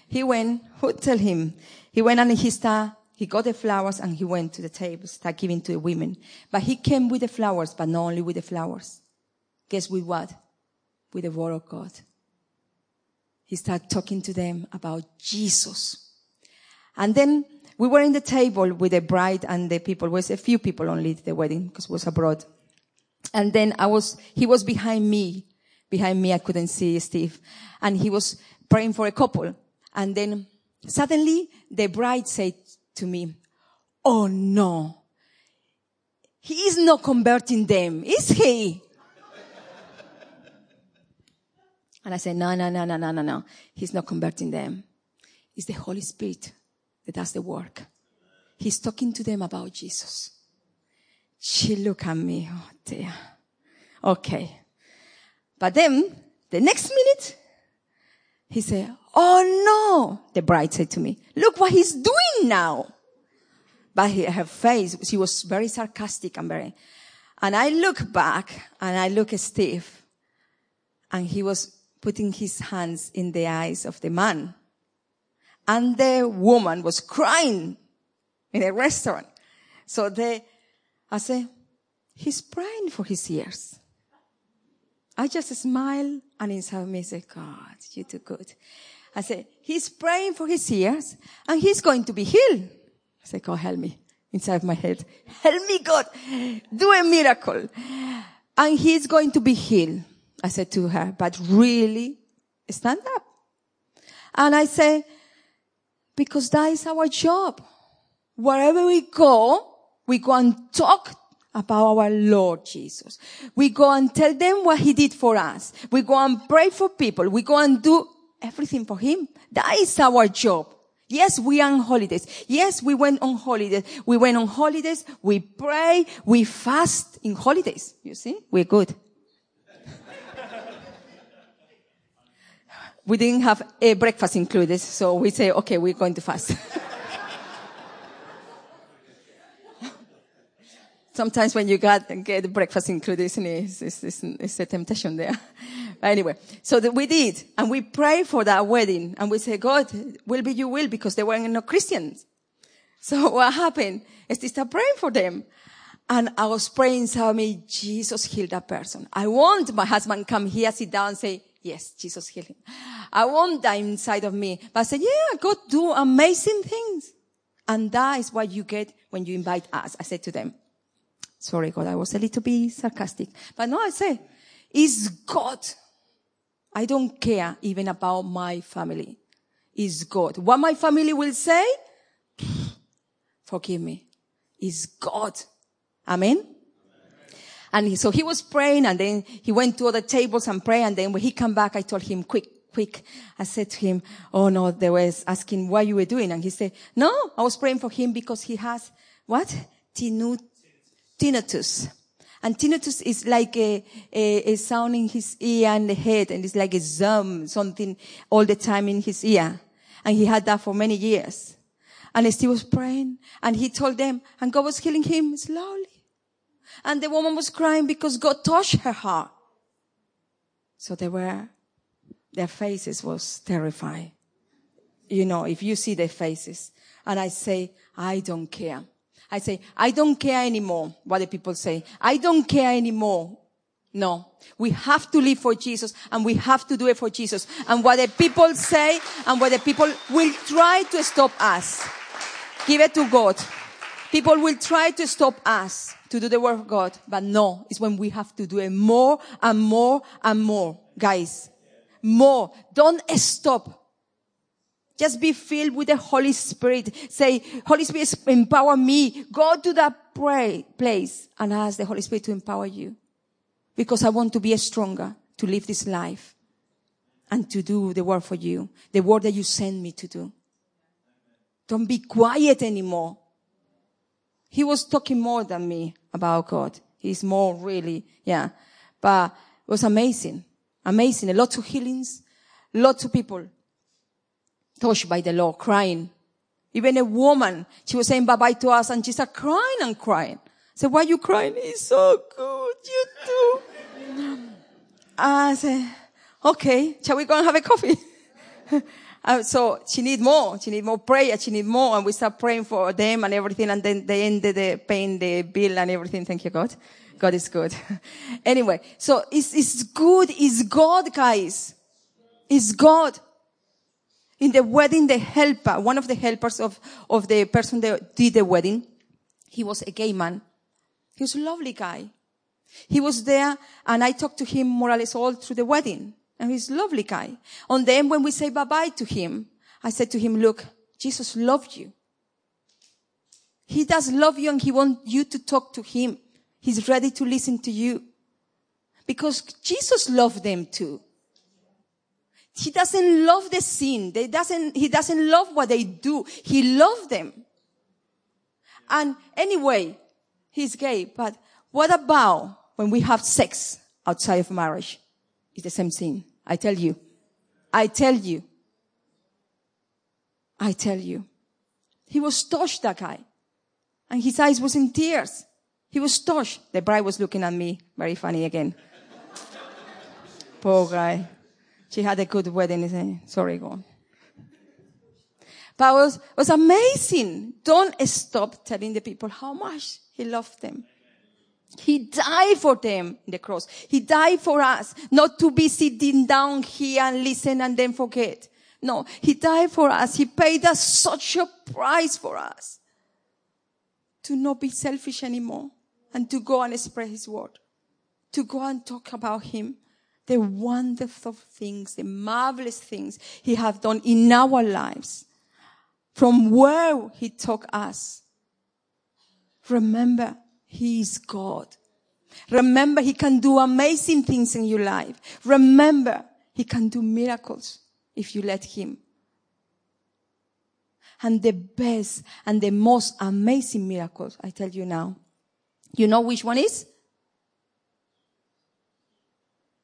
He went, who tell him? He went and he started, he got the flowers and he went to the table, start giving to the women. But he came with the flowers, but not only with the flowers. Guess with what? With the word of God. He started talking to them about Jesus. And then we were in the table with the bride and the people. It was a few people only at the wedding because it was abroad. And then I was, he was behind me. Behind me, I couldn't see Steve. And he was praying for a couple. And then suddenly the bride said to me, Oh no. He is not converting them, is he? And I said, no, no, no, no, no, no, no. He's not converting them. It's the Holy Spirit that does the work. He's talking to them about Jesus. She looked at me. Oh dear. Okay. But then the next minute, he said, Oh no. The bride said to me, look what he's doing now. But he, her face, she was very sarcastic and very, and I look back and I look at Steve and he was putting his hands in the eyes of the man. And the woman was crying in a restaurant. So they, I said, he's praying for his ears. I just smile and inside me say, God, you do good. I said, he's praying for his ears and he's going to be healed. I said, God, help me inside my head. Help me, God. Do a miracle. And he's going to be healed. I said to her, but really stand up. And I say, because that is our job. Wherever we go, we go and talk about our Lord Jesus. We go and tell them what he did for us. We go and pray for people. We go and do everything for him. That is our job. Yes, we are on holidays. Yes, we went on holidays. We went on holidays. We pray. We fast in holidays. You see? We're good. We didn't have a breakfast included, so we say, okay, we're going to fast. Sometimes when you got, get breakfast included, it's, it's, it's, it's a temptation there. But anyway, so that we did, and we prayed for that wedding, and we said, God, will be you will, because they were not Christians. So what happened? is they start praying for them. And I was praying, tell me, Jesus heal that person. I want my husband come here, sit down and say, Yes, Jesus healed him. I want that inside of me. But I said, yeah, God do amazing things. And that is what you get when you invite us. I said to them, sorry, God, I was a little bit sarcastic. But no, I say, it's God. I don't care even about my family. It's God. What my family will say, forgive me. It's God. Amen. And he, so he was praying and then he went to other tables and pray. And then when he came back, I told him, quick, quick. I said to him, oh no, they was asking what you were doing. And he said, no, I was praying for him because he has what? Tinnitus. And tinnitus is like a, a, a sound in his ear and the head and it's like a zoom, something all the time in his ear. And he had that for many years. And he still was praying and he told them and God was healing him slowly. And the woman was crying because God touched her heart. So they were, their faces was terrified. You know, if you see their faces. And I say, I don't care. I say, I don't care anymore what the people say. I don't care anymore. No. We have to live for Jesus and we have to do it for Jesus. And what the people say and what the people will try to stop us. Give it to God. People will try to stop us to do the work of God, but no, it's when we have to do it more and more and more, guys. More. Don't stop. Just be filled with the Holy Spirit. Say, Holy Spirit, empower me. Go to that pray, place and ask the Holy Spirit to empower you. Because I want to be stronger to live this life and to do the work for you. The work that you send me to do. Don't be quiet anymore. He was talking more than me about God. He's more really, yeah. But it was amazing. Amazing. A lot of healings. Lots of people touched by the Lord, crying. Even a woman, she was saying bye-bye to us and she started crying and crying. I said, why are you crying? It's so good. You too. I said, okay, shall we go and have a coffee? Uh, so she need more. She need more prayer. She need more. And we start praying for them and everything. And then they ended the paying the bill and everything. Thank you, God. God is good. anyway, so it's, it's good. It's God, guys. It's God. In the wedding, the helper, one of the helpers of, of the person that did the wedding, he was a gay man. He was a lovely guy. He was there and I talked to him more or less all through the wedding. And he's a lovely guy. And then when we say bye-bye to him, I said to him, look, Jesus loved you. He does love you and he wants you to talk to him. He's ready to listen to you. Because Jesus loved them too. He doesn't love the sin. They doesn't, he doesn't love what they do. He loved them. And anyway, he's gay, but what about when we have sex outside of marriage? It's the same thing. I tell you. I tell you. I tell you. He was touched, that guy. And his eyes was in tears. He was touched. The bride was looking at me. Very funny again. Poor guy. She had a good wedding. Eh? Sorry, go on. But it was, it was amazing. Don't stop telling the people how much he loved them. He died for them in the cross. He died for us, not to be sitting down here and listen and then forget. No, he died for us. He paid us such a price for us to not be selfish anymore and to go and spread his word, to go and talk about him, the wonderful things, the marvelous things he has done in our lives, from where he took us. Remember, he is God. Remember, He can do amazing things in your life. Remember, He can do miracles if you let Him. And the best and the most amazing miracles, I tell you now. You know which one is?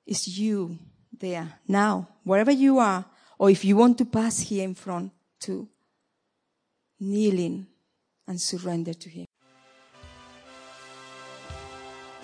It's you there now, wherever you are, or if you want to pass here in front to kneeling and surrender to Him.